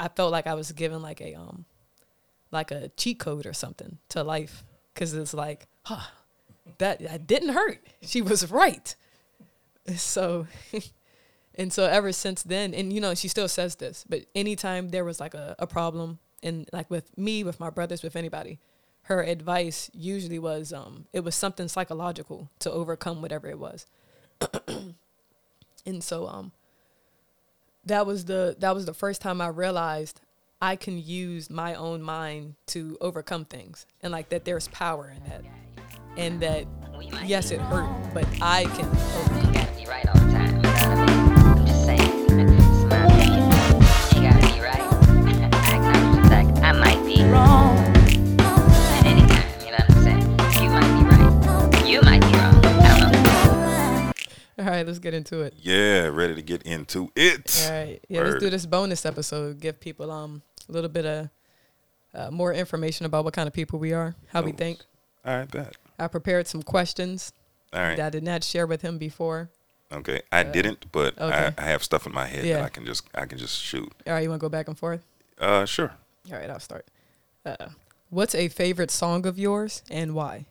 I felt like I was given like a um like a cheat code or something to life because it's like, huh, that that didn't hurt. She was right. So, and so ever since then, and you know, she still says this, but anytime there was like a, a problem, and like with me, with my brothers, with anybody, her advice usually was um it was something psychological to overcome whatever it was. and so um that was the that was the first time I realized I can use my own mind to overcome things and like that there's power in that. And that yes it hurt, but I can overcome You All right, let's get into it. Yeah, ready to get into it. All right. Yeah, Word. let's do this bonus episode. Give people um a little bit of uh, more information about what kind of people we are, how we Oh. think. All right, bet. I prepared some questions All right. that I did not share with him before. Okay. I didn't, but okay. I, I have stuff in my head Yeah. that I can just I can just shoot. All right, you want to go back and forth? Uh, sure. All right, I'll start. Uh, what's a favorite song of yours and why?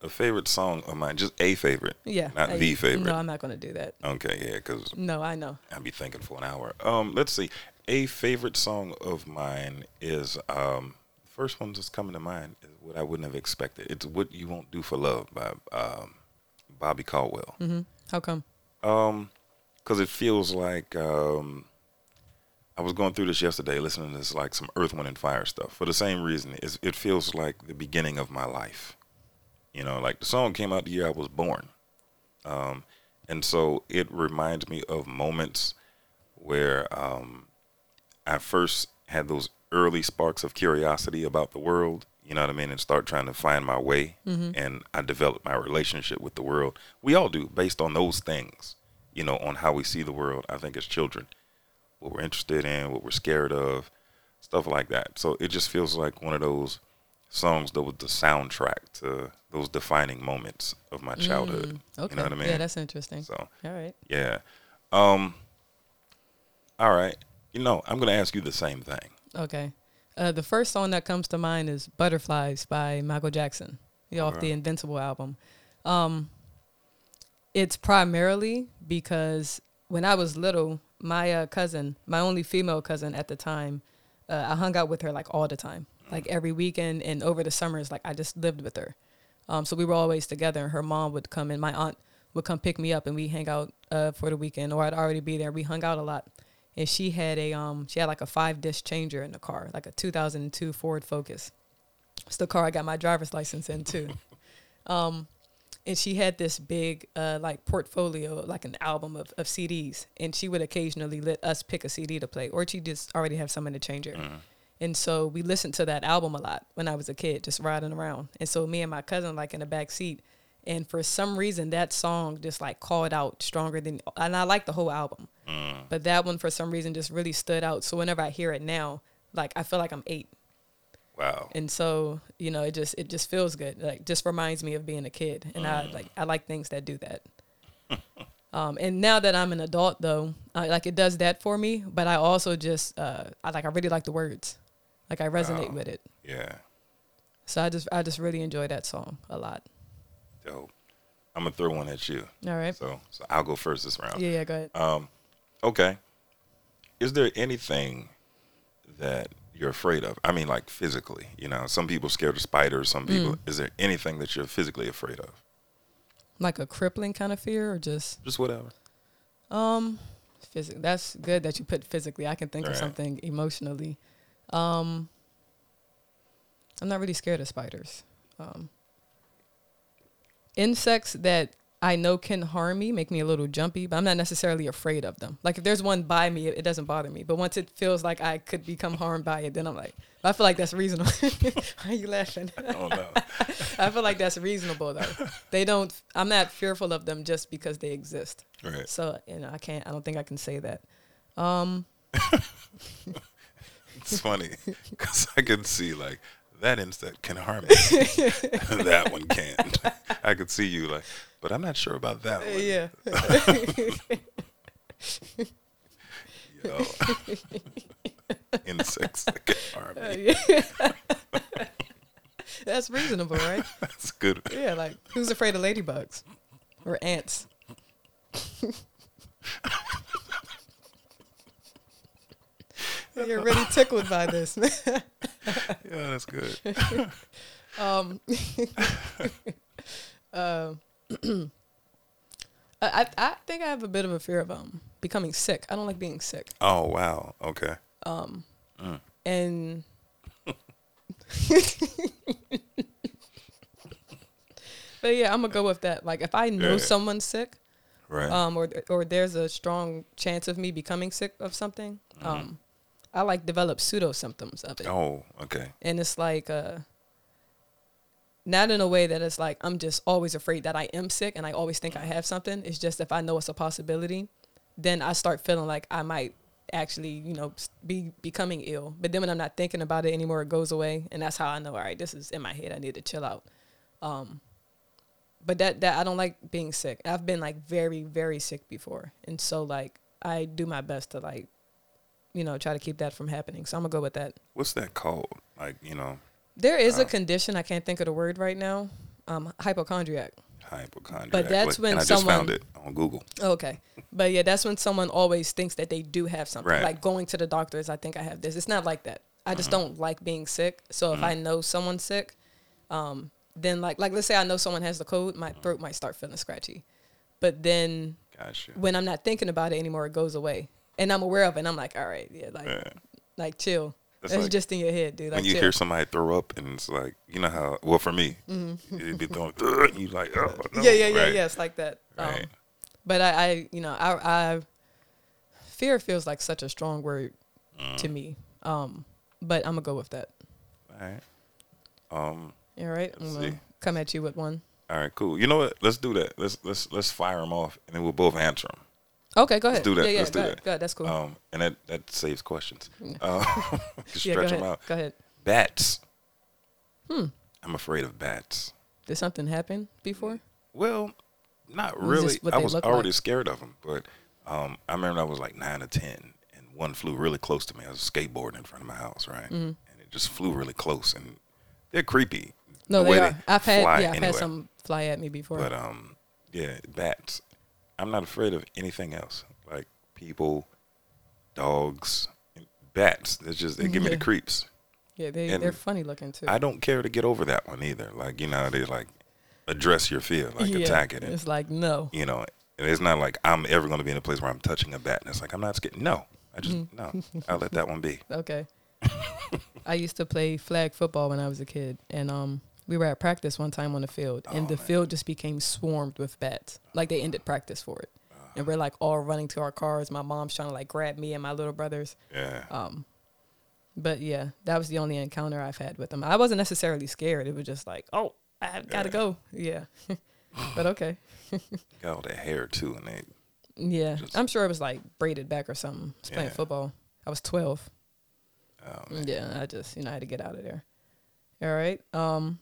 A favorite song of mine, just a favorite. Yeah. Not I- the favorite. No, I'm not going to do that. Okay, yeah, because No, I know. I'll be thinking for an hour. Um, let's see. A favorite song of mine is um, first one that's coming to mind is what I wouldn't have expected. It's "What You Won't Do for Love" by um, Bobby Caldwell. hmm How come? Um, because it feels like um, I was going through this yesterday, listening to this like some Earth, Wind, and Fire stuff. For the same reason, it feels like the beginning of my life. You know, like the song came out the year I was born, um, and so it reminds me of moments where um, I first had those early sparks of curiosity about the world. You know what I mean, and start trying to find my way. And I developed my relationship with the world. We all do, based on those things. You know, on how we see the world. I think as children, what we're interested in, what we're scared of, stuff like that. So it just feels like one of those songs that was the soundtrack to those defining moments of my childhood. Okay. You know what I mean? Yeah, that's interesting. so All right. yeah. Um. All right. You know, I'm gonna ask you the same thing. Okay. Uh, the first song that comes to mind is Butterflies by Michael Jackson, yeah, off the Invincible album. Um, it's primarily because when I was little, my uh, cousin, my only female cousin at the time, uh, I hung out with her like all the time, like every weekend and over the summers. Like I just lived with her. Um, so we were always together. And her mom would come and my aunt would come pick me up and we hang out uh, for the weekend, or I'd already be there. We hung out a lot and she had a um she had like a five disc changer in the car, like a 2002 Ford Focus. It's the car I got my driver's license in too. um, and she had this big uh like portfolio, like an album of, of CDs, and she would occasionally let us pick a CD to play, or she just already have some in the changer. And so we listened to that album a lot when I was a kid, just riding around. And so me and my cousin like in the back seat. And for some reason that song just like called out stronger than and I like the whole album. But that one for some reason just really stood out. So whenever I hear it now, like I feel like I'm eight. Wow. And so, you know, it just it just feels good. Like just reminds me of being a kid. And I like I like things that do that. um, and now that I'm an adult though, I, like it does that for me. But I also just uh, I like I really like the words. Like I resonate with it. Yeah. So I just I just really enjoy that song a lot. Dope. I'm gonna throw one at you. All right. So, so I'll go first this round. Yeah, yeah, go ahead. Um. Okay. Is there anything that you're afraid of? I mean, like physically. You know, some people scared of spiders. Some people. Mm. Is there anything that you're physically afraid of? Like a crippling kind of fear or just Just whatever. Um, physic. That's good that you put physically. I can think of Right. something emotionally. Um, I'm not really scared of spiders. Um, insects that I know can harm me make me a little jumpy, but I'm not necessarily afraid of them. Like if there's one by me, it, it doesn't bother me. But once it feels like I could become harmed by it, then I'm like, I feel like that's reasonable. Why are you laughing? Oh no. I feel like that's reasonable though. They don't. I'm not fearful of them just because they exist. right. So you know, I can't. I don't think I can say that. Um, It's funny because I can see like that insect can harm me. that one can't. I could see you like, but I'm not sure about that one. yeah. Yo. insects. that can harm Uh, me. yeah. That's reasonable, right? That's good. Yeah, like who's afraid of ladybugs or ants? You're really tickled by this. Yeah, that's good. um, uh, I I think I have a bit of a fear of um becoming sick. I don't like being sick. Oh wow. Okay. Um, Mm. and but yeah, I'm gonna go with that. Like if I know Yeah. someone's sick, Right. um, or or there's a strong chance of me becoming sick of something, um, I like develop pseudo symptoms of it, oh, okay. and it's like uh, not in a way that it's like I'm just always afraid that I am sick and I always think I have something. It's just if I know it's a possibility, then I start feeling like I might actually, you know, be becoming ill. But then when I'm not thinking about it anymore, it goes away, and that's how I know. All right, this is in my head. I need to chill out. Um, but that that I don't like being sick. I've been like very very sick before, and so like I do my best to like, you know, try to keep that from happening. So I'm gonna go with that. What's that called? Like you know, There is a Uh, condition I can't think of the word right now. Um, hypochondriac. hypochondriac. But that's when and I just found it on Google. Okay, but yeah, that's when someone always thinks that they do have something. Right. Like going to the doctors, I think I have this. It's not like that. I just Mm-hmm. don't like being sick. So if I know someone's sick, um, then like like let's say I know someone has the cold, my throat might start feeling scratchy. But then Gotcha. when I'm not thinking about it anymore, it goes away, and I'm aware of it. and I'm like, all right, yeah, like Yeah. like chill. That's That's like just in your head, dude. Like when you chill. hear somebody throw up and it's like you know how well for me it'd be throwing you like oh no, Mm-hmm. yeah, yeah, yeah, right, yeah. It's like that. right. Um, but I, I, you know, I, I, fear feels like such a strong word Mm. to me. Um, but I'm gonna go with that. all right um All right, I'm gonna see. come at you with one. all right cool you know what let's do that let's let's let's fire them off and then we'll both answer them Okay, go ahead. do that. Yeah, yeah, Let's do ahead. that. Go ahead. That's cool. um and that that saves questions uh, yeah, stretch go them out Go ahead. bats Hmm. I'm afraid of bats Did something happen before? Well, not really. this what I they was look already like? scared of them, but um, I remember I was like nine or ten, and one flew really close to me. I was skateboarding in front of my house, right, Mm-hmm. and it just flew really close, and they're creepy. No, the they way are. I've had fly yeah, I've had some fly at me before. But um, yeah, bats. I'm not afraid of anything else, like people, dogs, bats. That's just they give me the creeps. yeah, they and they're funny looking too. I don't care to get over that one either. Like you know, they like address your fear, like yeah, attack it. And, It's like no. you know, and it's not like I'm ever going to be in a place where I'm touching a bat. And it's like I'm not scared. No, I just Mm-hmm. no. I'll let that one be. Okay. I used to play flag football when I was a kid, and um, we were at practice one time on the field, and Oh, the man. field just became swarmed with bats. Like they ended practice for it, and we're like all running to our cars. My mom's trying to like grab me and my little brothers. Yeah. Um, but yeah, that was the only encounter I've had with them. I wasn't necessarily scared. It was just like, oh, I gotta Yeah. go. Yeah. but okay. Got all that hair too, and they. Yeah, Just- I'm sure it was like braided back or something. I was playing Yeah. football. I was 12. Oh, man. Yeah, I just you know I had to get out of there. All right. Um,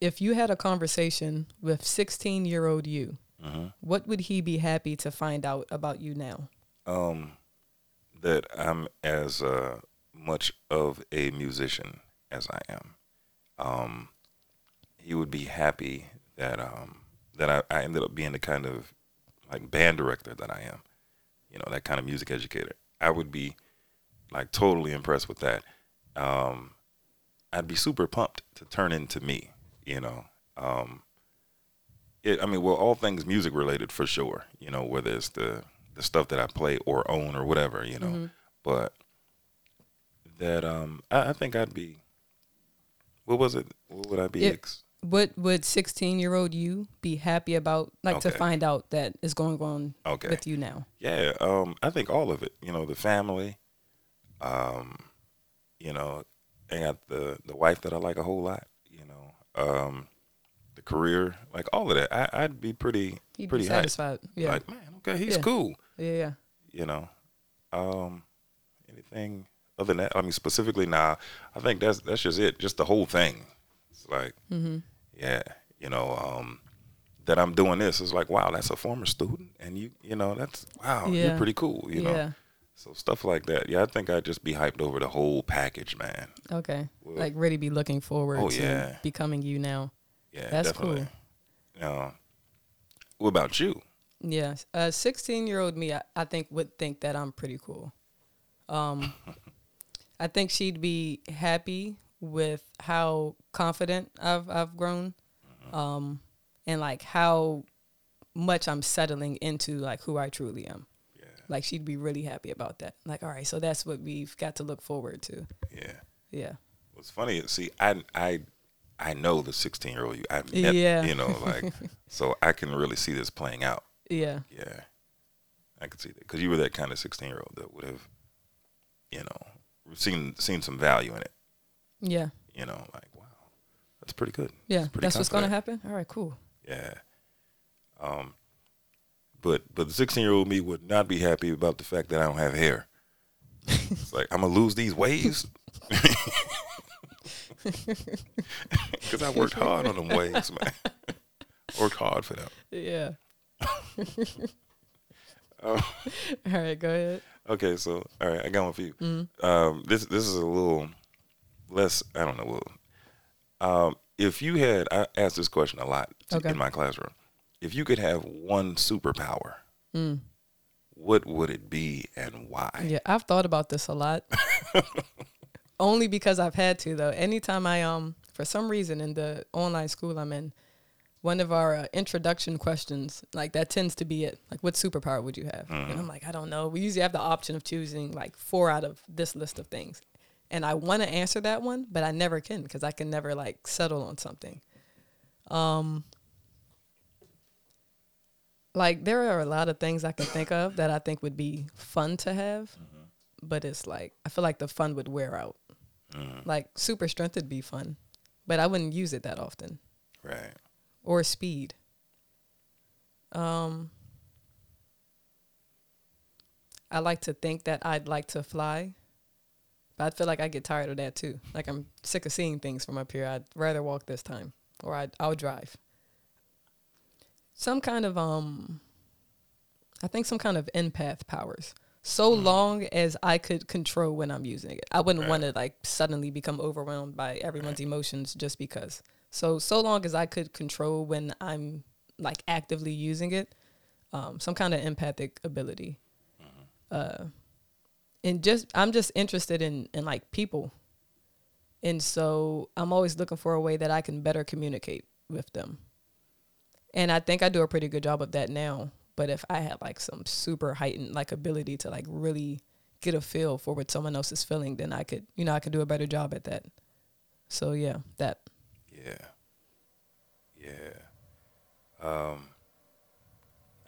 if you had a conversation with 16 year old you, Mhm. what would he be happy to find out about you now? Um, that I'm as uh, much of a musician as I am. Um, he would be happy that um that I, I ended up being the kind of like band director that I am. You know, that kind of music educator. I would be like totally impressed with that. Um, I'd be super pumped to turn into me. You know, um, it, I mean, well, all things music related for sure. You know, whether it's the the stuff that I play or own or whatever. You know, Mm-hmm. but that um, I, I think I'd be. What was it? What would I be? It- ex- What would 16 year old you be happy about, like to find out that is going on Okay. with you now? Yeah, um, I think all of it. You know, the family. Um, you know, I got the the wife that I like a whole lot. Um, the career, like all of that. I, I'd be pretty You'd pretty be hyped. satisfied. Yeah. Like, man, okay, he's Yeah. cool. yeah, yeah. You know, um, anything other than that? I mean, specifically, nah. I think that's that's just it. Just the whole thing. It's like, Mm-hmm. yeah, you know, um, that I'm doing this is like, wow, that's a former student, and you, you know, that's wow, Yeah. you're pretty cool. You know. So stuff like that. Yeah, I think I'd just be hyped over the whole package, man. Okay. Well- like really be looking forward Oh, to yeah. becoming you now. Yeah, That's definitely. Uh, what about you? Yeah. A 16 year old me, I, I think, would think that I'm pretty cool. Um, I think she'd be happy with how confident I've, I've grown um, and like how much I'm settling into like who I truly am. Like she'd be really happy about that. Like, all right, so that's what we've got to look forward to. yeah. Yeah. What's funny is, see, I, I, I know the 16 year old you. I met, Yeah. you know, like, so I can really see this playing out. Yeah. Yeah, I could see that because you were that kind of 16 year old that would have, you know, seen seen some value in it. Yeah. You know, like, wow, that's pretty good. Yeah. Pretty That's what's going to happen. All right, cool. Yeah. Um, but but the 16 year old me would not be happy about the fact that I don't have hair. it's like I'm gonna lose these waves because I worked hard on them waves, man. worked hard for them. Yeah. Oh. All right, go ahead. Okay, so all right, I got one for you. Mm-hmm. Um, this this is a little less. I don't know. Little, um, if you had, I asked this question a lot Okay. in my classroom. If you could have one superpower, Mm. what would it be and why? Yeah, I've thought about this a lot. Only because I've had to though. Anytime I um for some reason in the online school I'm in, one of our uh, introduction questions, like that tends to be it. Like what superpower would you have? And I'm like, I don't know. We usually have the option of choosing like four out of this list of things. And I want to answer that one, but I never can because I can never like settle on something. Um like there are a lot of things I can think of that I think would be fun to have, but it's like I feel like the fun would wear out. Mm, Like super strength would be fun, but I wouldn't use it that often. right. Or speed. Um I like to think that I'd like to fly. But I feel like I get tired of that too. Like I'm sick of seeing things from up here. I'd rather walk this time. Or I'd I'll drive. Some kind of um I think some kind of empath powers. So long as I could control when I'm using it. I wouldn't Right. want to like suddenly become overwhelmed by everyone's emotions just because. So so long as I could control when I'm like actively using it, um, some kind of empathic ability. Uh, and just I'm just interested in in like people, and so I'm always looking for a way that I can better communicate with them. And I think I do a pretty good job of that now. But if I had like some super heightened like ability to like really get a feel for what someone else is feeling, then I could you know I could do a better job at that. So yeah, that Yeah. Yeah. Um,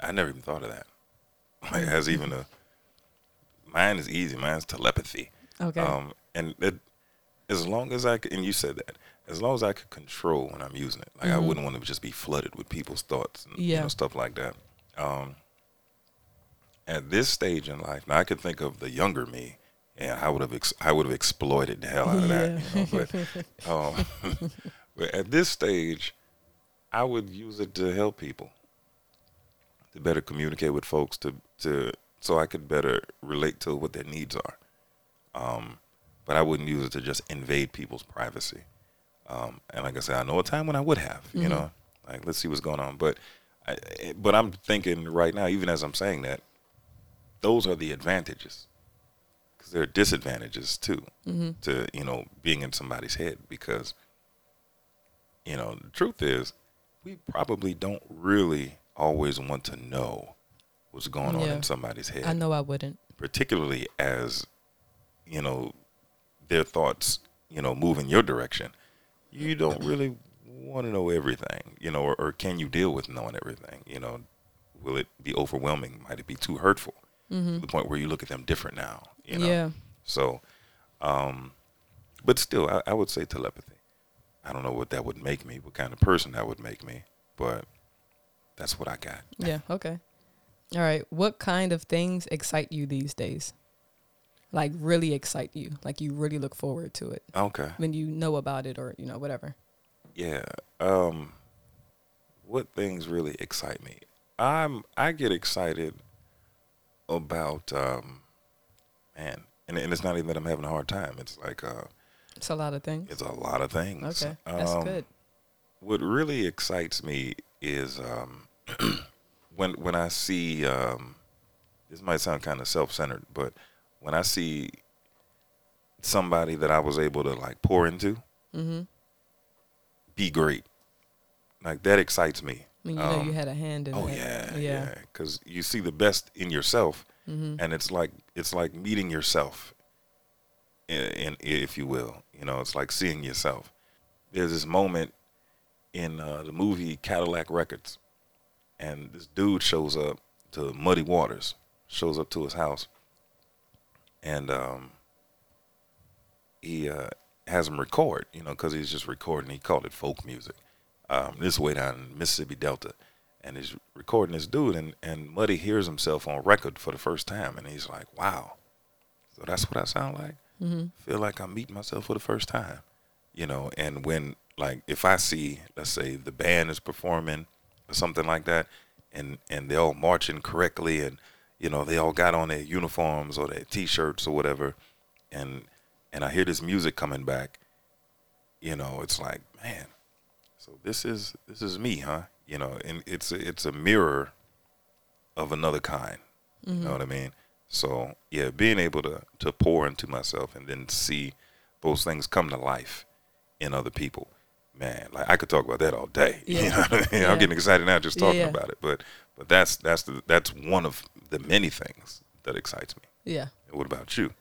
I never even thought of that. Like, as even a mine is easy. Mine's telepathy. okay. Um, and it, as long as I can, and you said that, as long as I could control when I'm using it, like I Mhm. wouldn't want to just be flooded with people's thoughts and you know stuff like that. Um, at this stage in life, now I could think of the younger me, and I would have ex- I would have exploited the hell out of that. You know? But um, but at this stage, I would use it to help people, to better communicate with folks, to to so I could better relate to what their needs are. Um, but I wouldn't use it to just invade people's privacy. Um, and like I said, I know a time when I would have, you Mhm. know, like let's see what's going on. But I, but I'm thinking right now, even as I'm saying that, those are the advantages, because there are disadvantages too hmm to you know being in somebody's head because you know the truth is we probably don't really always want to know what's going on in somebody's head I know I wouldn't. particularly as you know their thoughts you know move in your direction you don't really want to know everything you know or, or can you deal with knowing everything you know will it be overwhelming might it be too hurtful hmm to the point where you look at them different now you know Yeah. so, um, but still, I, I would say telepathy. I don't know what that would make me, what kind of person that would make me, but that's what I got. Yeah. Okay. All right. What kind of things excite you these days? Like really excite you? Like you really look forward to it Okay. when you know about it or you know whatever. Yeah. Um, what things really excite me? I'm I get excited about um, man, and, and it's not even that I'm having a hard time. It's like uh, It's a lot of things. it's a lot of things. Okay, that's Um, good. What really excites me is um, when when I see um, this might sound kind of self centered, but when I see somebody that I was able to like pour into Mm-hmm. be great, like that excites me. I mean, you know, Um, you had a hand in it. Oh that. yeah, yeah. yeah. Because you see the best in yourself, Mm-hmm. and it's like it's like meeting yourself, in, in if you will. You know, it's like seeing yourself. There's this moment in uh, the movie Cadillac Records, and this dude shows up to Muddy Waters, shows up to his house, and um, he uh, has him record. You know, because he's just recording. He called it folk music. Um, this way down in Mississippi Delta, and he's recording this dude, and and Muddy hears himself on record for the first time, and he's like, "Wow, so that's what I sound like." Mm-hmm. feel like I'm meeting myself for the first time, you know. And when like if I see, let's say the band is performing or something like that, and and they're all marching correctly, and you know they all got on their uniforms or their t-shirts or whatever, and and I hear this music coming back, you know, it's like man, so this is this is me, huh? You know, and it's a, it's a mirror of another kind. You know mm-hmm. what I mean? So yeah, being able to to pour into myself and then see those things come to life in other people, man. Like I could talk about that all day. You know what I mean? Yeah. I'm getting excited now just Yeah, talking yeah. about it. But but that's that's the that's one of the many things that excites me. Yeah. What about you?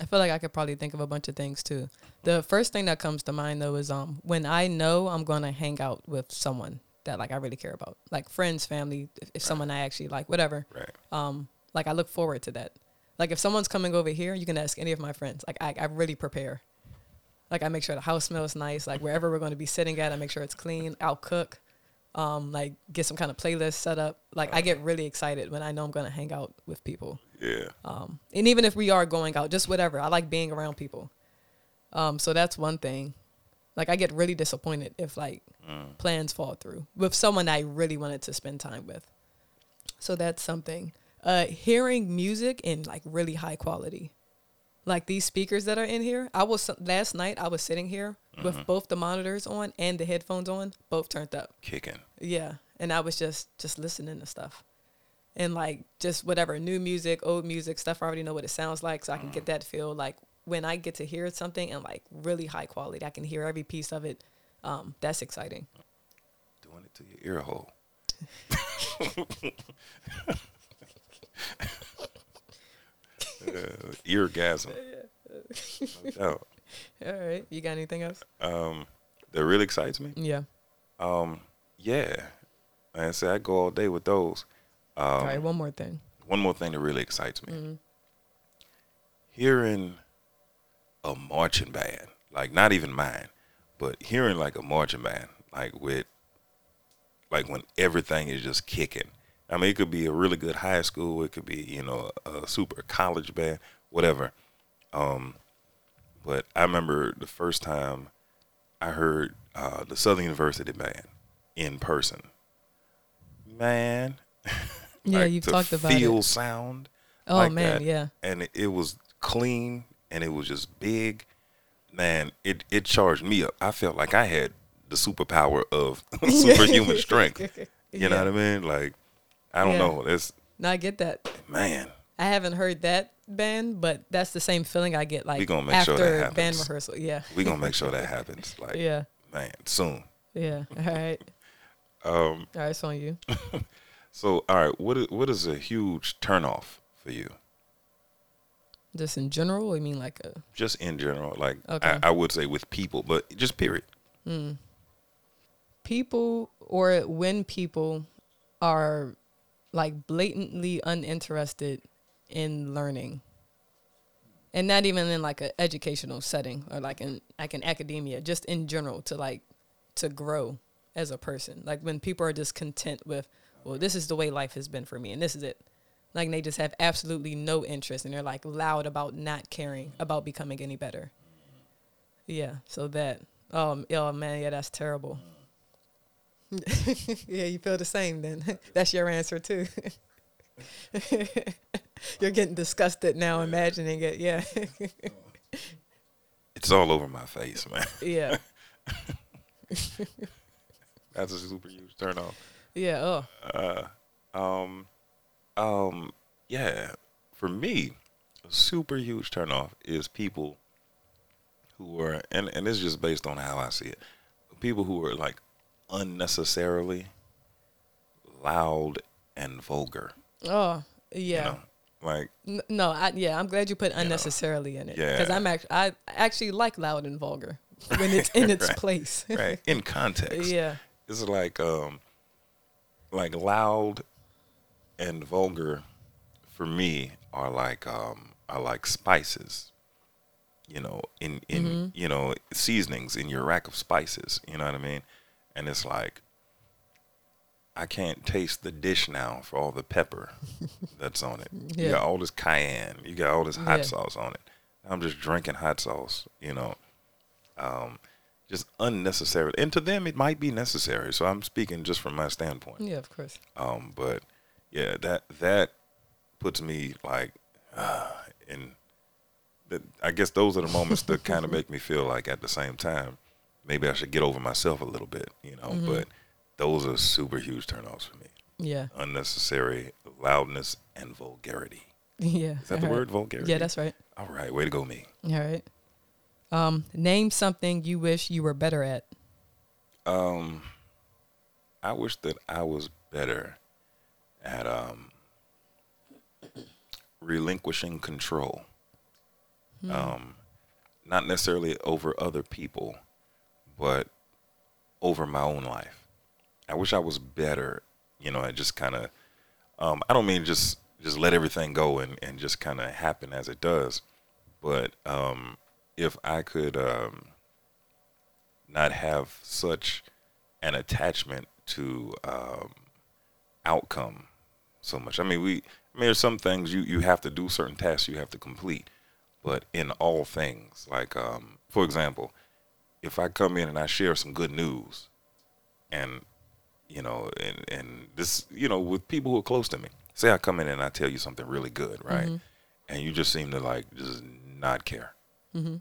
I feel like I could probably think of a bunch of things too. The first thing that comes to mind though is um when I know I'm gonna hang out with someone that like I really care about, like friends, family, if, if someone I actually like, whatever. Right. Um, like I look forward to that. Like if someone's coming over here, you can ask any of my friends. Like I, I really prepare. Like I make sure the house smells nice. Like wherever we're going to be sitting at, I make sure it's clean. I'll cook. Um, like get some kind of playlist set up. Like I get really excited when I know I'm to hang out with people. Yeah. Um, and even if we are going out, just whatever. I like being around people. Um, so that's one thing. Like I get really disappointed if like Mm. plans fall through with someone I really wanted to spend time with. So that's something. Uh, hearing music in like really high quality, like these speakers that are in here. I was last night. I was sitting here with both the monitors on and the headphones on, both turned up. Kicking. Yeah, and I was just just listening to stuff, and like just whatever new music, old music, stuff. I already know what it sounds like, so I can get that feel. Like when I get to hear something and like really high quality, I can hear every piece of it. Um, that's exciting. Doing it to your ear hole. uh, eargasm. No. All right, you got anything else? Um, that really excites me. Yeah. Um, yeah. Like I said, I go all day with those. Um, All right, one more thing. One more thing that really excites me. Mhm. Hearing a marching band, like not even mine, but hearing like a marching band, like with, like when everything is just kicking. I mean, it could be a really good high school, it could be you know a super college band, whatever. Um, but I remember the first time I heard uh, the Southern University band in person. Man, Yeah, like, you've talked about feel it. sound Oh like man, that. yeah. and it, it was clean and it was just big. Man, it it charged me up. I felt like I had the superpower of superhuman strength. You know what I mean? Like, I don't Yeah. know. It's No, I get that. man. I haven't heard that band, but that's the same feeling I get like we gonna make after sure that happens. band rehearsal. Yeah. We gonna make sure that happens. Like, Yeah. man, soon. Yeah. All right. Um. All right, it's on you. So, all right. What is what is a huge turnoff for you? Just in general, I mean like a Just in general, like Okay. I, I would say with people, but just period. people or when people are like blatantly uninterested in learning. And not even in like an educational setting or like in like in academia just in general to like to grow as a person. Like when people are just content with well this is the way life has been for me and this is it. Like they just have absolutely no interest and they're like loud about not caring about becoming any better. Yeah so that um oh man yeah that's terrible yeah, you feel the same then. That's your answer too. You're getting disgusted now, imagining it. Yeah, It's all over my face, man. yeah, That's a super huge turn off. yeah. Oh, Um, um, yeah. For me, a super huge turn off is people who are, and and it's just based on how I see it. People who are like unnecessarily loud and vulgar. oh, You yeah. know, like N- No, I, yeah, I'm glad you put unnecessarily in it because Yeah. I'm actually I actually like loud and vulgar when it's in its Right. place. right in context. yeah, It's like um, like loud and vulgar for me are like um are like spices. You know, in in Mm-hmm. you know seasonings in your rack of spices. You know what I mean? And it's like I can't taste the dish now for all the pepper that's on it. You Yeah. got all this cayenne. You got all this hot Yeah. sauce on it. I'm just drinking hot sauce. You know, um, just unnecessary. And to them, it might be necessary. So I'm speaking just from my standpoint. yeah, of course. Um, but yeah, that that puts me like, uh, in. That I guess those are the moments that kind of make me feel like at the same time, maybe I should get over myself a little bit, you know. Mm-hmm. But those are super huge turnoffs for me. Yeah, Unnecessary loudness and vulgarity. yeah. Is that the right. word vulgarity? Yeah, that's right. All right, way to go, me. All right. Um, name something you wish you were better at. Um, I wish that I was better at um relinquishing control. Um, not necessarily over other people, but over my own life. I wish I was better, you know, I just kind of. Um, I don't mean just just let everything go and and just kind of happen as it does, but um, if I could um, not have such an attachment to um, outcome so much. I mean, we. I mean, there's some things you you have to do certain tasks you have to complete, but in all things, like um, for example, if I come in and I share some good news, and you know, and and this, you know, with people who are close to me, say I come in and I tell you something really good, right, and you just seem to like just not care. Mm-hmm.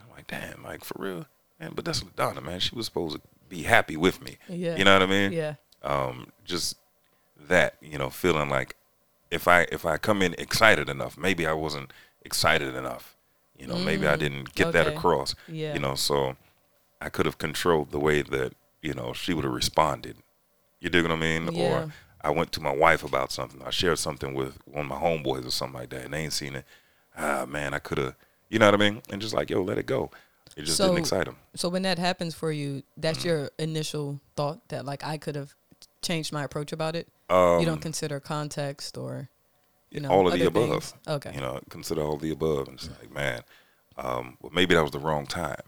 I'm like, damn, like for real, man. But that's Donna, man. She was supposed to be happy with me. Yeah. You know what I mean? Yeah. Um, just that, you know, feeling like if I if I come in excited enough, maybe I wasn't excited enough. You know, maybe I didn't get that Mm, across. Yeah. You know, so I could have controlled the way that you know she would have responded. You dig what I mean? Yeah. Or I went to my wife about something. I shared something with one of my homeboys or something like that, and they ain't seen it. Ah, man, I could have. You know what I mean? And just like, yo, let it go. It just So- didn't excite them. So when that happens for you, that's Mm-hmm. your initial thought that like I could have changed my approach about it. Um, you don't consider context or you know all of the above. things? Okay. You know, consider all of the above, and it's like, man, um, well, maybe that was the wrong time.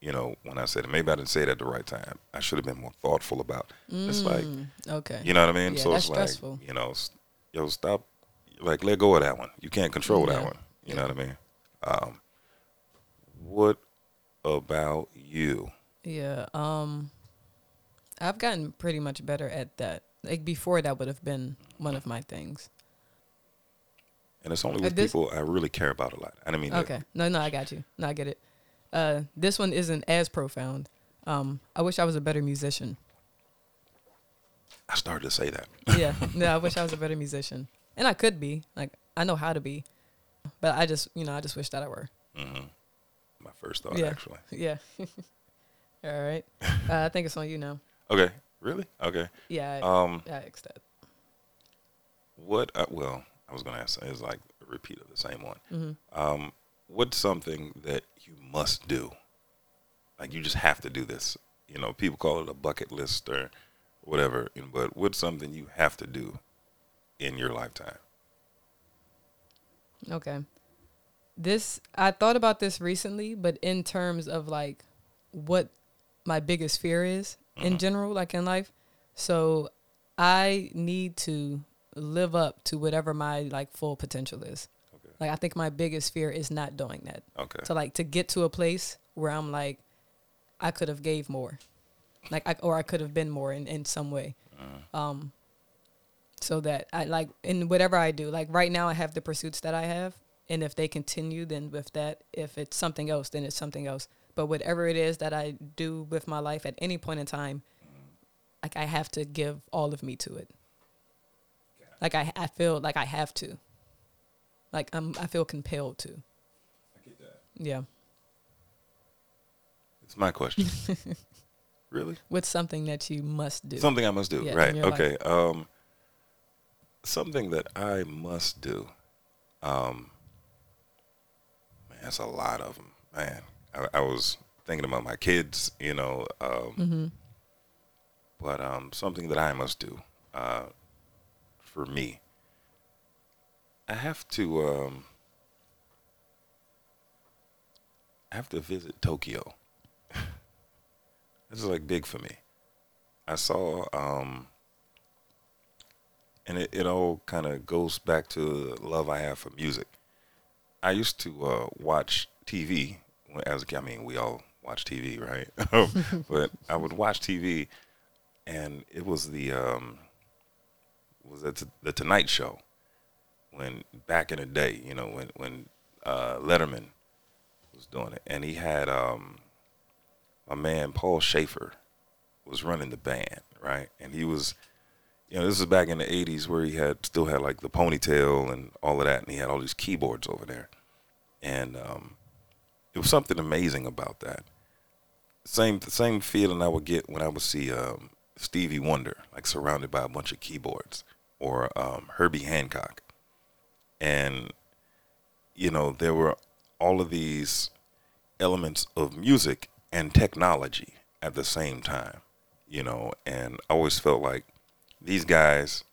You know, when I said it, maybe I didn't say it at the right time. I should have been more thoughtful about. It. It's like, Mm, okay. you know what I mean? Yeah, so that's it's like, stressful. you know, yo, stop, like, let go of that one. You can't control that one. You know what I mean? Um, what about you? Yeah. Um, I've gotten pretty much better at that. Like before, that would have been one of my things. And it's only Uh, with this- people I really care about a lot. I mean that. Okay. No, no, I got you. No, I get it. Uh, this one isn't as profound. Um, I wish I was a better musician. I started to say that. yeah. No, I wish I was a better musician, and I could be. Like I know how to be, but I just, you know, I just wish that I were. hmm My first thought, Yeah. actually. Yeah. All right. Uh, I think it's on you now. Okay. Really? Okay. Yeah. I, Um, I that. what? Uh, well, I was gonna ask. It's like a repeat of the same one. Mm-hmm. Um, what's something that you must do? Like you just have to do this. You know, people call it a bucket list or whatever. But what's something you have to do in your lifetime? Okay. This I thought about this recently, but in terms of like what my biggest fear is in general, like in life. So I need to live up to whatever my like full potential is. Okay. Like I think my biggest fear is not doing that. Okay. So like to get to a place where I'm like, I could have gave more, like I, or I could have been more in, in some way. Um, so that I like in whatever I do. Like right now, I have the pursuits that I have, and if they continue, then with that, if it's something else, then it's something else. But whatever it is that I do with my life at any point in time, like I have to give all of me to it. Like I, I feel like I have to. Like I'm, I feel compelled to. I get that. Yeah, It's my question. really? with something that you must do. Something I must do, Yeah, right? your life. Okay. Um, something that I must do. Um, man, that's a lot of them, man. I, I was thinking about my kids, you know, um, mm-hmm. but um, something that I must do uh, for me. I have to. Um, I have to visit Tokyo. this is like big for me. I saw, um, and it, it all kind of goes back to the love I have for music. I used to uh, watch TV as. I mean, we all watch TV, right? but I would watch TV, and it was the um, was it the Tonight Show when back in the day, you know, when when uh, Letterman was doing it, and he had um, my man Paul Shaffer was running the band, right? And he was, you know, this is back in the '80s where he had still had like the ponytail and all of that, and he had all these keyboards over there, and um, it was something amazing about that. Same same feeling I would get when I would see um, Stevie Wonder, like surrounded by a bunch of keyboards, or um, Herbie Hancock, and you know there were all of these elements of music and technology at the same time, you know, and I always felt like these guys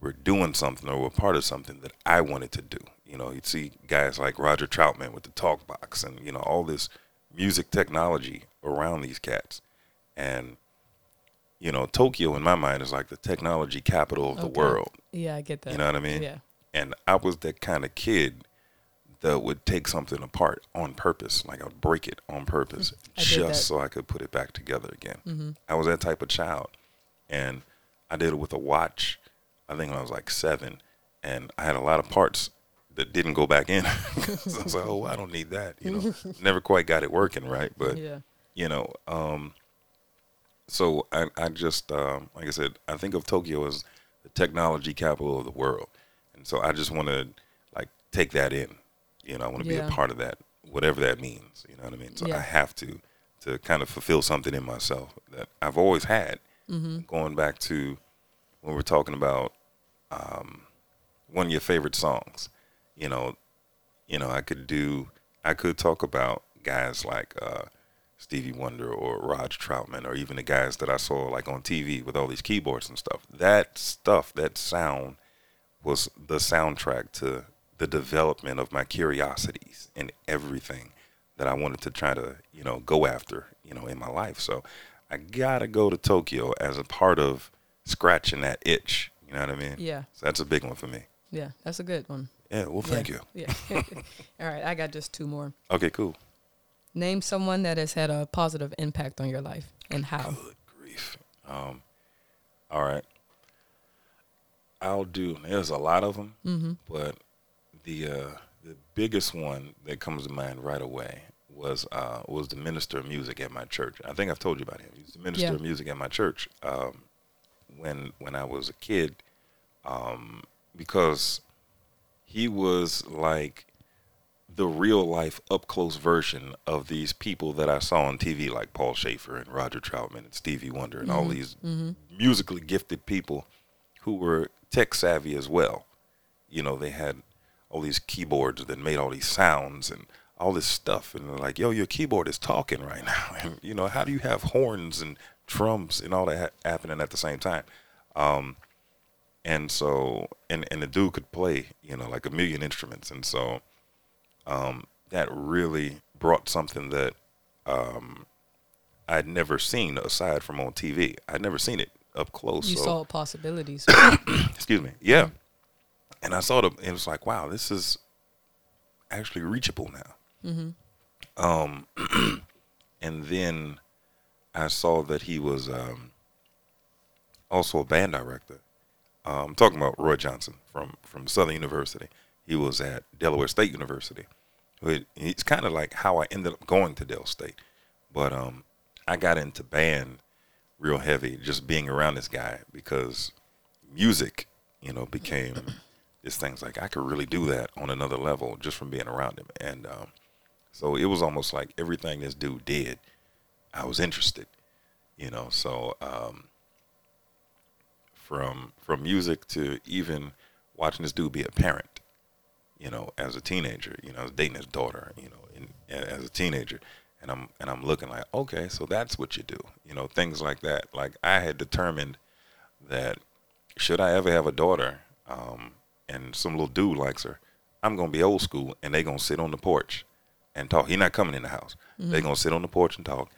were doing something or were part of something that I wanted to do. You know, you'd see guys like Roger Troutman with the talk box and, you know, all this music technology around these cats. And, you know, Tokyo in my mind is like the technology capital of the world. Yeah, I get that. You know what I mean? Yeah. And I was that kind of kid that would take something apart on purpose. Like I would break it on purpose just so I could put it back together again. hmm I was that type of child. And I did it with a watch, I think when I was like seven. And I had a lot of parts that didn't go back in. so I was like, oh, I don't need that. You know, never quite got it working right. But, yeah. you know, um, so I, I just, um, like I said, I think of Tokyo as the technology capital of the world. And so I just want to, like, take that in. You know, I want to be a part of that, whatever that means. You know what I mean? So Yeah. I have to, to kind of fulfill something in myself that I've always had. hmm Going back to when we're talking about um, one of your favorite songs, you know, you know, I could do, I could talk about guys like uh, Stevie Wonder or Roger Troutman or even the guys that I saw like on TV with all these keyboards and stuff. That stuff, that sound was the soundtrack to the development of my curiosities and everything that I wanted to try to, you know, go after, you know, in my life. So I gotta go to Tokyo as a part of scratching that itch. You know what I mean? Yeah. So that's a big one for me. Yeah. That's a good one. Yeah. Well, thank you. Yeah. All right. I got just two more. Okay. Cool. Name someone that has had a positive impact on your life and how. Good grief. Um. All right. I'll do. There's a lot of them, Mm-hmm. but the uh, the biggest one that comes to mind right away was uh, was the minister of music at my church. I think I've told you about him. He's the minister Yeah. of music at my church. Um, when when I was a kid, um, because he was like the real life up close version of these people that I saw on TV, like Paul Shaffer and Roger Troutman and Stevie Wonder and all Mhm. these Mm-hmm. musically gifted people who were tech savvy as well. You know, they had all these keyboards that made all these sounds and all this stuff. And they're like, yo, your keyboard is talking right now. And, you know, how do you have horns and drums and all that ha- happening at the same time? Um, and so, and, and the dude could play, you know, like a million instruments. And so um, that really brought something that um, I'd never seen aside from on TV. I'd never seen it up close. You so saw possibilities. excuse me yeah and i saw the it was like wow this is actually reachable now mm-hmm. um and then i saw that he was um also a band director Um, I'm talking about Roy Johnson from from Southern University. He was at Delaware State University. It's kind of like how I ended up going to Del State, but um, I got into band real heavy just being around this guy because music, you know, became this thing's like I could really do that on another level just from being around him, and um, so it was almost like everything this dude did, I was interested, you know. So um, from from music to even watching this dude be a parent, you know, as a teenager, you know, I was dating his daughter, you know, in, as a teenager, and I'm and I'm looking like, okay, so that's what you do, you know, things like that. Like I had determined that should I ever have a daughter, um, and some little dude likes her, I'm gonna be old school, and they gonna sit on the porch and talk. He's not coming in the house. They gonna sit on the porch and talk.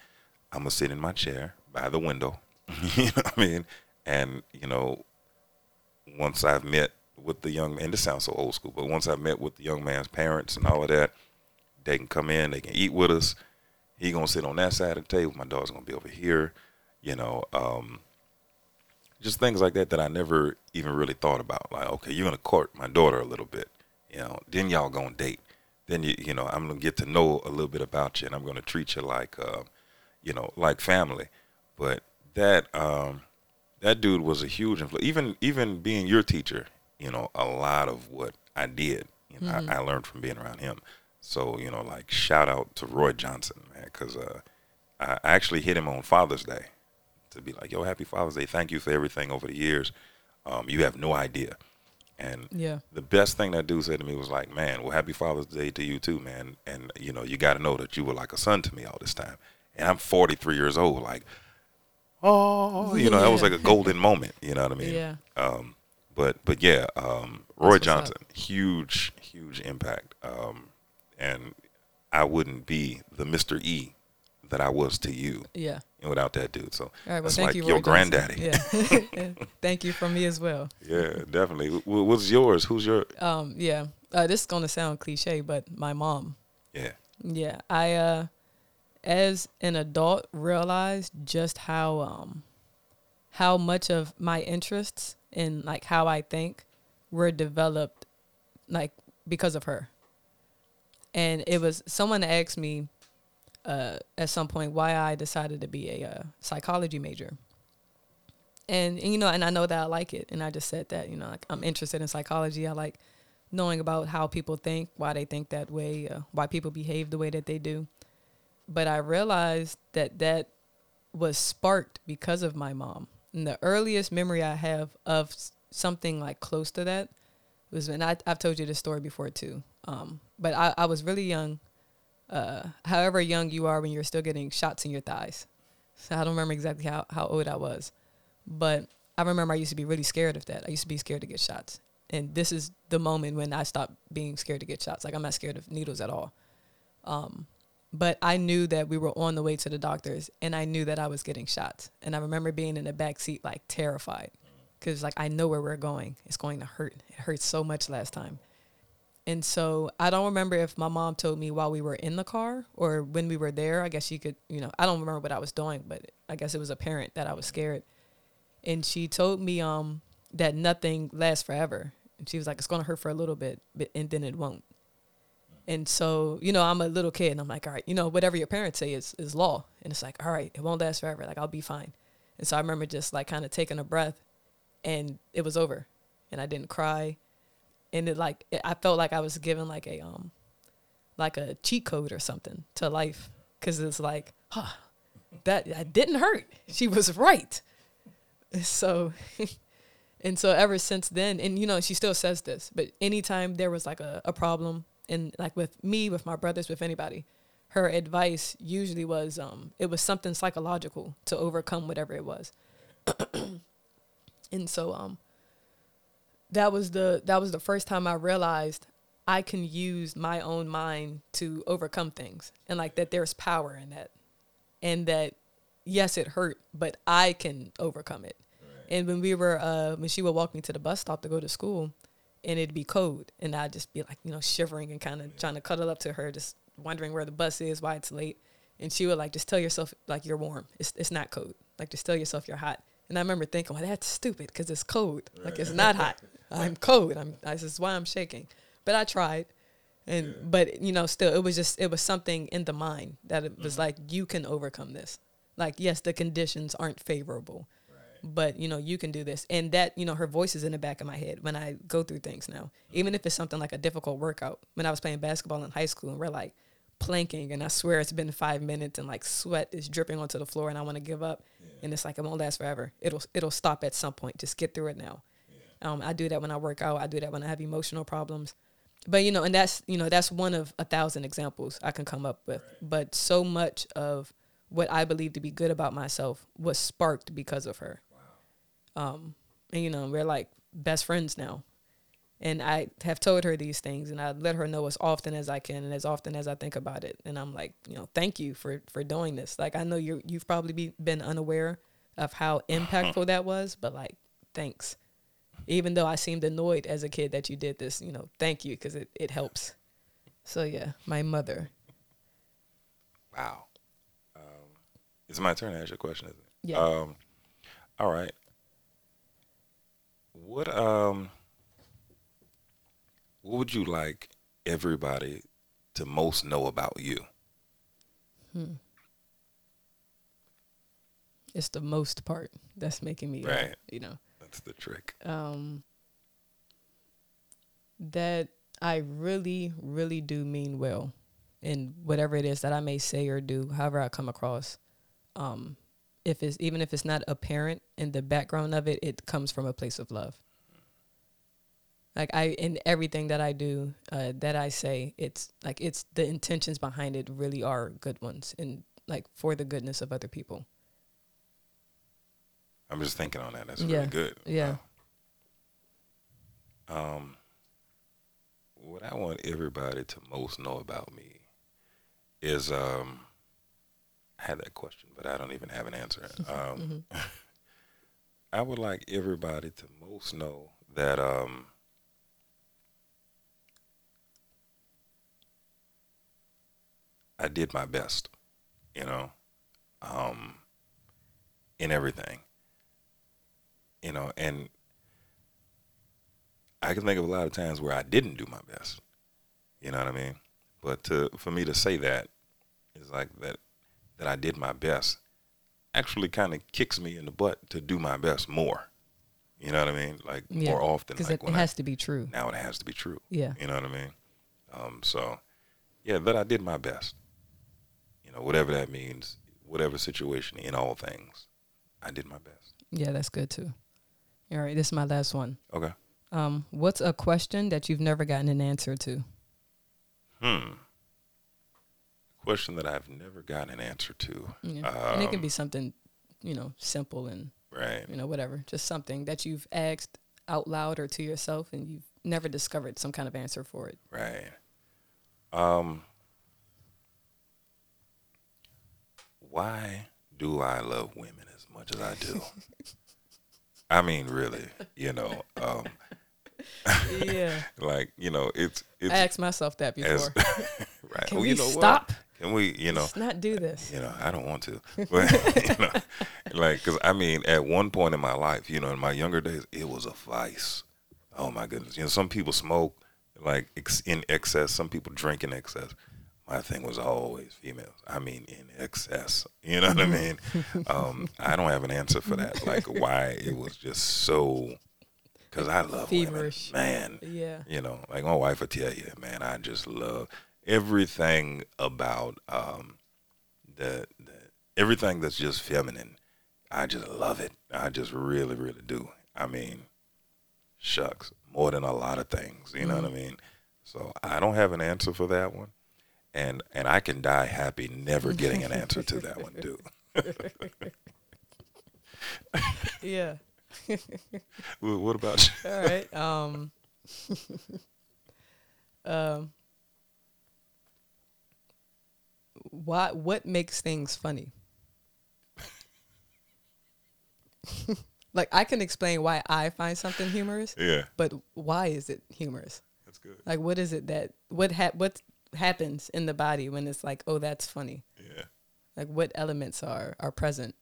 I'm gonna sit in my chair by the window. you know what I mean? And you know, once I've met with the young man, this sounds so old school, but once I've met with the young man's parents and all of that, they can come in, they can eat with us. He gonna sit on that side of the table. My daughter's gonna be over here. You know, um, just things like that that I never even really thought about. Like, okay, you're gonna court my daughter a little bit. You know, then y'all gonna date. Then you, you know, I'm gonna get to know a little bit about you, and I'm gonna treat you like, uh, you know, like family. But that um, that dude was a huge influence. Even even being your teacher, you know, a lot of what I did, you know, I, I learned from being around him. So you know, like shout out to Roy Johnson, man, because uh, I I actually hit him on Father's Day to be like, yo, happy Father's Day. Thank you for everything over the years. Um, you have no idea. And Yeah. the best thing that dude said to me was like, man, well, happy Father's Day to you too, man. And, you know, you got to know that you were like a son to me all this time. And I'm 43 years old. Like, oh, you know, that was like a golden moment. You know what I mean? Yeah. Um, but, but yeah, um, Roy what's up. Johnson, huge, huge impact. Um, and I wouldn't be the Mr. E that I was to you Yeah. And without that dude. So All right. Well, that's like you, your Roy Johnson. granddaddy. Yeah. thank you from me as well. Yeah, definitely. Wh- What's yours? Who's your? Um. Yeah. Uh, this is gonna sound cliche, but my mom. Yeah. Yeah, I uh as an adult realized just how um how much of my interests and like how I think were developed like because of her. And it was someone asked me uh at some point why I decided to be a uh, psychology major. And, and you know, and I know that I like it and I just said that, you know, like I'm interested in psychology. I like knowing about how people think, why they think that way, uh, why people behave the way that they do. But I realized that that was sparked because of my mom. And the earliest memory I have of something like close to that was when I, I've told you this story before too. Um, but I, I was really young, uh, however young you are when you're still getting shots in your thighs. So I don't remember exactly how, how old I was. But I remember I used to be really scared of that. I used to be scared to get shots and this is the moment when I stopped being scared to get shots. Like I'm not scared of needles at all. Um, but I knew that we were on the way to the doctors, and I knew that I was getting shots. And I remember being in the back seat, like terrified, because like I know where we're going. It's going to hurt. It hurt so much last time. And so I don't remember if my mom told me while we were in the car or when we were there. I guess she could, you know, I don't remember what I was doing, but I guess it was apparent that I was scared. And she told me um that nothing lasts forever. And she was like, it's going to hurt for a little bit, but and then it won't. And so, you know, I'm a little kid and I'm like, all right, you know, whatever your parents say is, is law. And it's like, all right, it won't last forever. Like, I'll be fine. And so I remember just like kind of taking a breath and it was over and I didn't cry. And it like, it, I felt like I was given like a, um, like a cheat code or something to life. Cause it's like, huh, that, that didn't hurt. She was right. So, and so ever since then, and you know, she still says this, but anytime there was like a, a problem and like with me, with my brothers, with anybody, her advice usually was um it was something psychological to overcome whatever it was. and so um that was the that was the first time I realized I can use my own mind to overcome things and like that there's power in that. And that yes it hurt, but I can overcome it. And when we were uh when she would walk me to the bus stop to go to school and it'd be cold and I'd just be like, you know, shivering and kind of trying to cuddle up to her, just wondering where the bus is, why it's late. And she would like just tell yourself like you're warm. It's it's not cold. Like just tell yourself you're hot. And I remember thinking, well, that's stupid because it's cold. Like it's not hot. I'm cold. I'm. This is why I'm shaking. But I tried, and but you know, still, it was just it was something in the mind that it was mm-hmm. like you can overcome this. Like yes, the conditions aren't favorable, but you know you can do this. And that you know her voice is in the back of my head when I go through things now. Even if it's something like a difficult workout. When I was playing basketball in high school, and we're like planking, and I swear it's been five minutes, and like sweat is dripping onto the floor, and I want to give up, and it's like it won't last forever. It'll it'll stop at some point. Just get through it now. Um, I do that when I work out. I do that when I have emotional problems. But you know, and that's you know that's one of a thousand examples I can come up with. But so much of what I believe to be good about myself was sparked because of her. Um, and you know, we're like best friends now. And I have told her these things, and I let her know as often as I can, and as often as I think about it. And I'm like, you know, thank you for for doing this. Like I know you you've probably be, been unaware of how impactful that was, but like, thanks. Even though I seemed annoyed as a kid that you did this, you know, thank you because it it helps. So yeah, my mother. Wow. Um, it's my turn to ask you a question, isn't it? Yeah. Um, all right. What um what would you like everybody to most know about you? It's the most part that's making me, Right. you know. That's the trick. um, that I really, really do mean well in whatever it is that I may say or do, however I come across. Um, if it's even if it's not apparent in the background of it, it comes from a place of love. Like I, in everything that I do, uh, that I say, it's like it's the intentions behind it really are good ones, and like for the goodness of other people. I'm just thinking on that. That's Yeah. really good. Yeah. Wow. Um, what I want everybody to most know about me is um, I had that question, but I don't even have an answer. Um, I would like everybody to most know that um, I did my best, you know, um, in everything, you know, and I can think of a lot of times where I didn't do my best. You know what I mean? But to for me to say that is like that that I did my best actually kind of kicks me in the butt to do my best more. You know what I mean? Like Yeah, more often. because Like it, it I- has to be true. now it has to be true. Yeah. You know what I mean? Um, so, yeah, that I did my best. You know, whatever that means, whatever situation, in all things, I did my best. Yeah, that's good too. All right, this is my last one. Okay. Um, what's a question that you've never gotten an answer to? Hmm. Question that I've never gotten an answer to. Yeah. and it can Um, be something, you know, simple and Right. you know whatever, just something that you've asked out loud or to yourself, and you've never discovered some kind of answer for it. Right. Um. Why do I love women as much as I do? I mean, really, you know, um, yeah, like you know, it's it's I asked myself that before. as right. Can well, we you know stop? What? Can we, you know, Let's not do this. you know, I don't want to, but you know, like, because I mean, at one point in my life, you know, in my younger days, it was a vice. Oh my goodness, you know, some people smoke like ex- in excess, some people drink in excess. My thing was always females. I mean, in excess. You know what I mean? Um, I don't have an answer for that. Like, why it was just so. Because I love Feverish. women, man. Yeah, You know, like my wife would tell you, man, I just love everything about um, the, the everything that's just feminine. I just love it. I just really, really do. I mean, shucks, more than a lot of things. You know what I mean? So I don't have an answer for that one, and and I can die happy never getting an answer to that one too. yeah. Well, what about you? All right. Um. um. Why? What makes things funny? like I can explain why I find something humorous, Yeah, but why is it humorous? that's good. Like, what is it that what ha- what happens in the body when it's like, oh, that's funny? Yeah. Like, what elements are are present?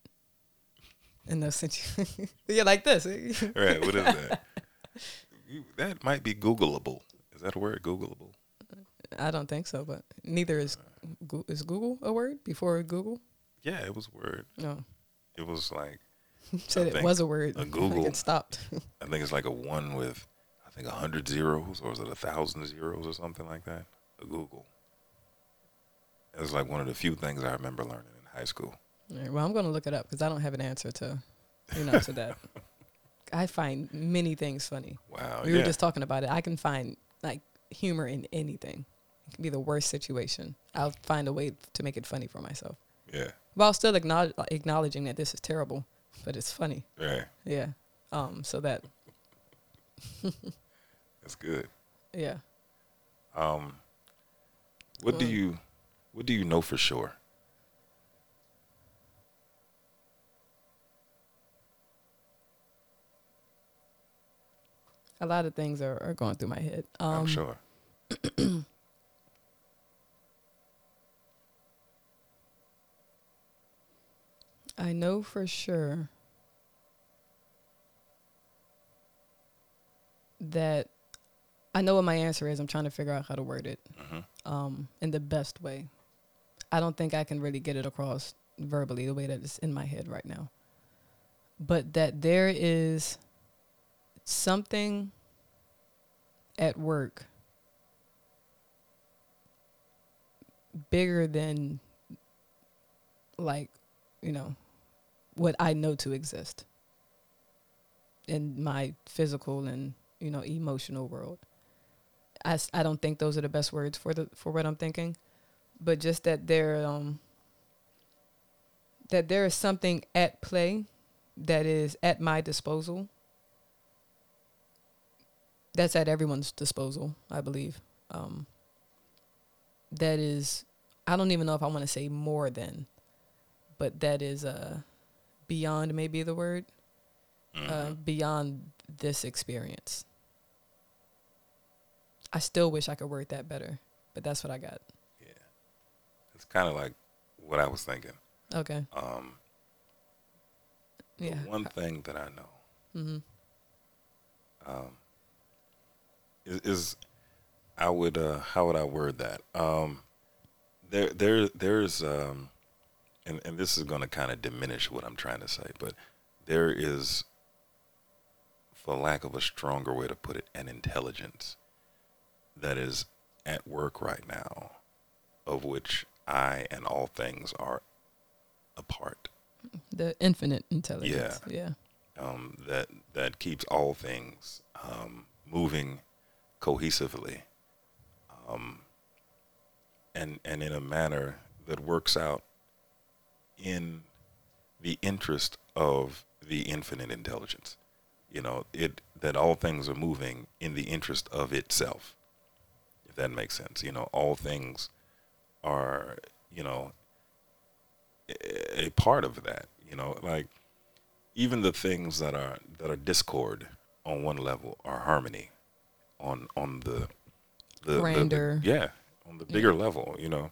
in those situations. yeah, like this. right. What is that? You- that might be Googleable. Is that a word? Googleable. I don't think so, but neither is is Google a word before Google. Yeah, it was a word. No, It was like said it was a word. a Google- it stopped. I think it's like a one with I think a hundred zeros or is it a thousand zeros or something like that? A googol. It was like one of the few things I remember learning in high school. Right, well, I'm going to look it up because I don't have an answer to, you know, to that. I find many things funny. Wow. we yeah. were just talking about it. I can find like humor in anything. Be the worst situation. I'll find a way to make it funny for myself yeah. while still acknowledge, acknowledging that this is terrible, but it's funny. Right. Yeah. Um. So that. That's good. Yeah. Um what do you what do you know for sure? A lot of things are, are going through my head. Um, I'm sure. I know for sure that I know what my answer is. I'm trying to figure out how to word it Mhm. um, in the best way. I don't think I can really get it across verbally the way that it's in my head right now. But that there is something at work bigger than like you know what I know to exist in my physical and you know emotional world. I, I don't think those are the best words for the for what I'm thinking, but just that there um that there is something at play that is at my disposal. That's at everyone's disposal, I believe. Um, that is, I don't even know if I want to say more than, but that is uh, beyond maybe the word, uh, beyond this experience. I still wish I could word that better, but that's what I got. Yeah. It's kind of like what I was thinking. Okay. Um Yeah. one thing that I know mm-hmm. um, is, is I would uh, how would I word that? Um, there there there's um, and and this is going to kind of diminish what I'm trying to say, but there is, for lack of a stronger way to put it, an intelligence that is at work right now, of which I and all things are a part. The infinite intelligence. Yeah. um, that that keeps all things um, moving cohesively, um, and and in a manner that works out in the interest of the infinite intelligence. You know, it that all things are moving in the interest of itself. If that makes sense, you know, all things are you know a a part of that. You know, like even the things that are that are discord on one level are harmony on on the the, the- the- Grander. yeah on the bigger level you know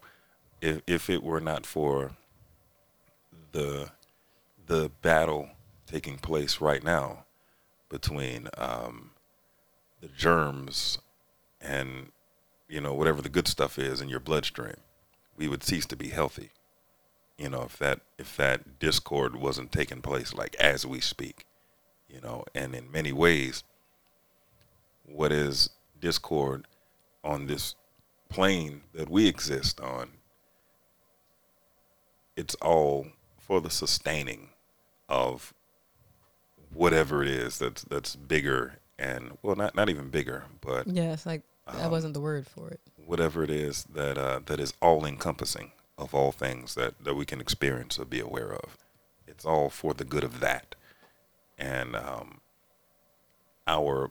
if if it were not for the the battle taking place right now between um, the germs and you know whatever the good stuff is in your bloodstream. We would cease to be healthy you know if that if that discord wasn't taking place like as we speak you know. And in many ways what is discord on this plane that we exist on it's all for the sustaining of whatever it is that's that's bigger and well not not even bigger but Yeah. It's like that Um, wasn't the word for it. whatever it is that uh, that is all encompassing of all things that, that we can experience or be aware of. It's all for the good of that. And um, our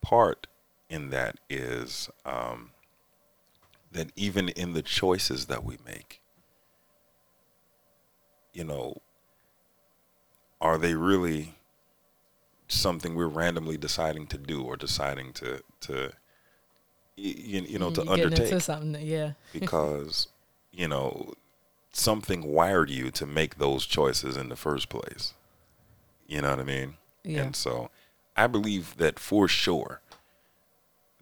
part in that is um, that even in the choices that we make, you know, are they really something we're randomly deciding to do or deciding to to you, you know to Mm, getting undertake something. Yeah. because you know something wired you to make those choices in the first place You know what I mean? Yeah. And so I believe that for sure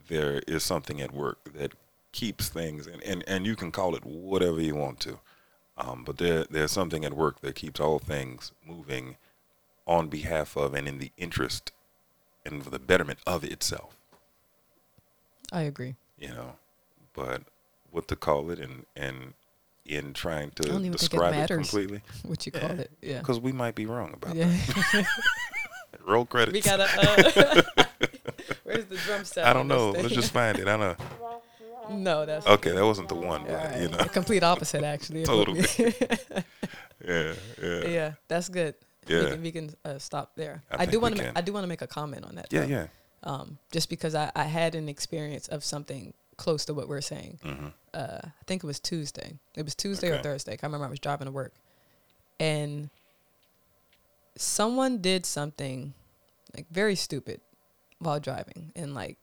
there is something at work that keeps things and, and, and you can call it whatever you want to. Um, but there there's something at work that keeps all things moving on behalf of and in the interest and for the betterment of itself. I agree. You know. But what to call it and, and in trying to even think it describe it, completely. What you call Yeah. it? Yeah. Because we might be wrong about Yeah. that. Roll credits. we gotta. Uh, where's the drum set? I don't know. Let's just find it. I don't know. No, that's Okay, that wasn't the one, but right. you know. A complete opposite, actually. Totally. Yeah, yeah. yeah, that's good. Yeah. we can, we can uh, stop there. I I, do want to. can. I do want to make a comment on that. Yeah, though. yeah. Um, just because I, I had an experience of something close to what we're saying. hmm Uh, I think it was Tuesday. It was Tuesday or Thursday. I remember I was driving to work, and someone did something like very stupid while driving, and like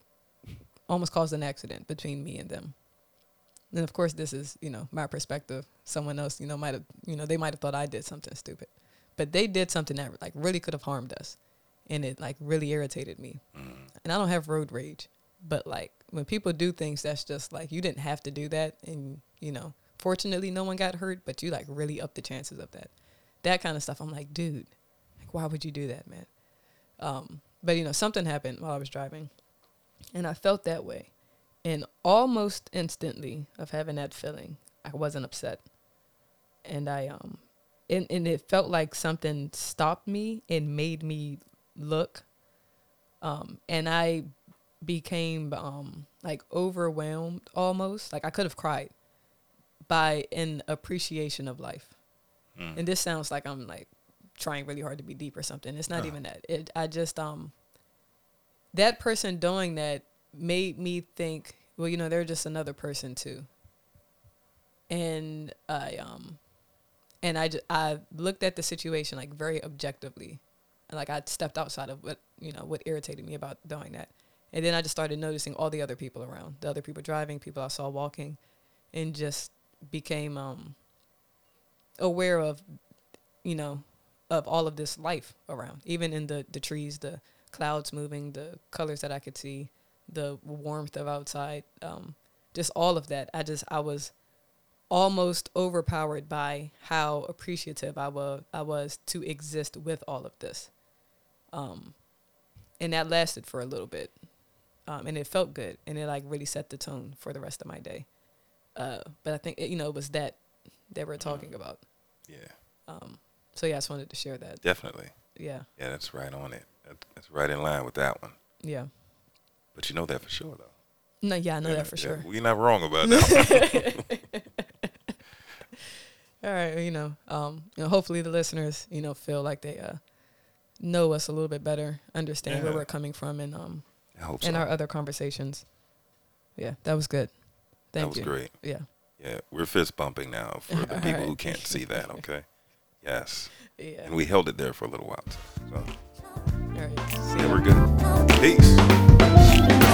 almost caused an accident between me and them. And of course, this is you know my perspective. Someone else, you know, might have you know they might have thought I did something stupid, but they did something that like really could have harmed us, and it like really irritated me. And I don't have road rage, but like when people do things that's just like you didn't have to do that, and you know, fortunately no one got hurt, but you like really up the chances of that. That kind of stuff. I'm like, dude, like why would you do that, man? Um, but you know, something happened while I was driving, and I felt that way. And almost instantly of having that feeling, I wasn't upset. And I um and, and it felt like something stopped me and made me look. Um and I became um like overwhelmed almost. Like I could have cried by an appreciation of life. Mm. And this sounds like I'm like trying really hard to be deep or something. It's not No. even that. It I just um that person doing that made me think, well, you know, they're just another person too. And I um and I, ju- I looked at the situation like very objectively. And like I stepped outside of what, you know, what irritated me about doing that. And then I just started noticing all the other people around, the other people driving, people I saw walking, and just became um aware of, you know, of all of this life around, even in the the trees, the clouds moving, the colors that I could see, the warmth of outside, um, just all of that. I just I was almost overpowered by how appreciative I was I was to exist with all of this. Um, and that lasted for a little bit. Um, and it felt good and it like really set the tone for the rest of my day. Uh, but I think you know it was that that we're talking about. Yeah, Um, so yeah, I just wanted to share that. definitely. Yeah, Yeah, that's right on it. That, that's right in line with that one. yeah. But you know that for sure, though. No, yeah, I know Yeah, that for yeah, sure. We're not wrong about that. All right, you know, um, you know, hopefully the listeners, you know, feel like they uh know us a little bit better, understand where we're coming from, and um, I hope so. and our other conversations. Yeah, that was good. Thank that was you. great. Yeah, Yeah, we're fist bumping now for the people who can't see that. Okay. Yes, yeah. and we held it there for a little while. So All right. See yeah, we're good. Peace.